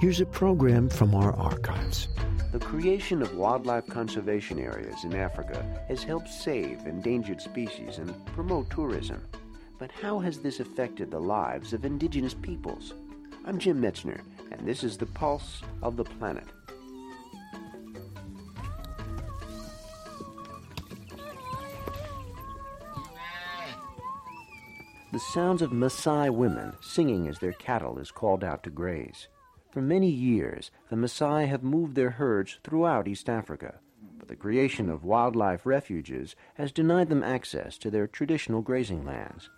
here's a program from our archives. The creation of wildlife conservation areas in Africa has helped save endangered species and promote tourism. But how has this affected the lives of indigenous peoples? I'm Jim Metzner, and this is the Pulse of the Planet. The sounds of Maasai women singing as their cattle is called out to graze. For many years, the Maasai have moved their herds throughout East Africa, but the creation of wildlife refuges has denied them access to their traditional grazing lands.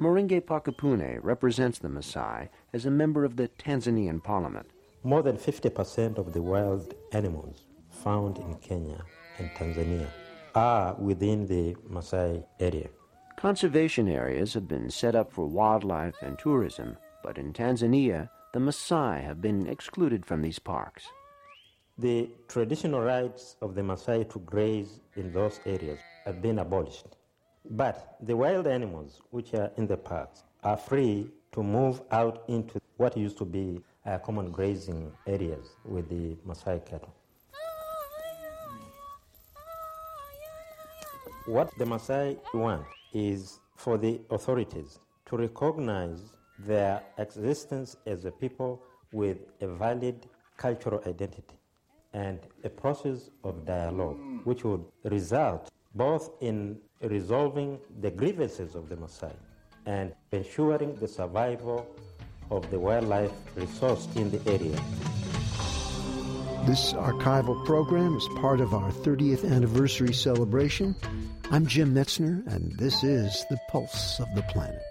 Moringe Parkipuny represents the Maasai as a member of the Tanzanian parliament. More than 50% of the wild animals found in Kenya and Tanzania are within the Maasai area. Conservation areas have been set up for wildlife and tourism, but in Tanzania, the Maasai have been excluded from these parks. The traditional rights of the Maasai to graze in those areas have been abolished. But the wild animals which are in the parks are free to move out into what used to be uh, common grazing areas with the Maasai cattle. What the Maasai want is for the authorities to recognize their existence as a people with a valid cultural identity and a process of dialogue which would result both in resolving the grievances of the Maasai and ensuring the survival of the wildlife resource in the area. This archival program is part of our 30th anniversary celebration. I'm Jim Metzner, and this is the Pulse of the Planet.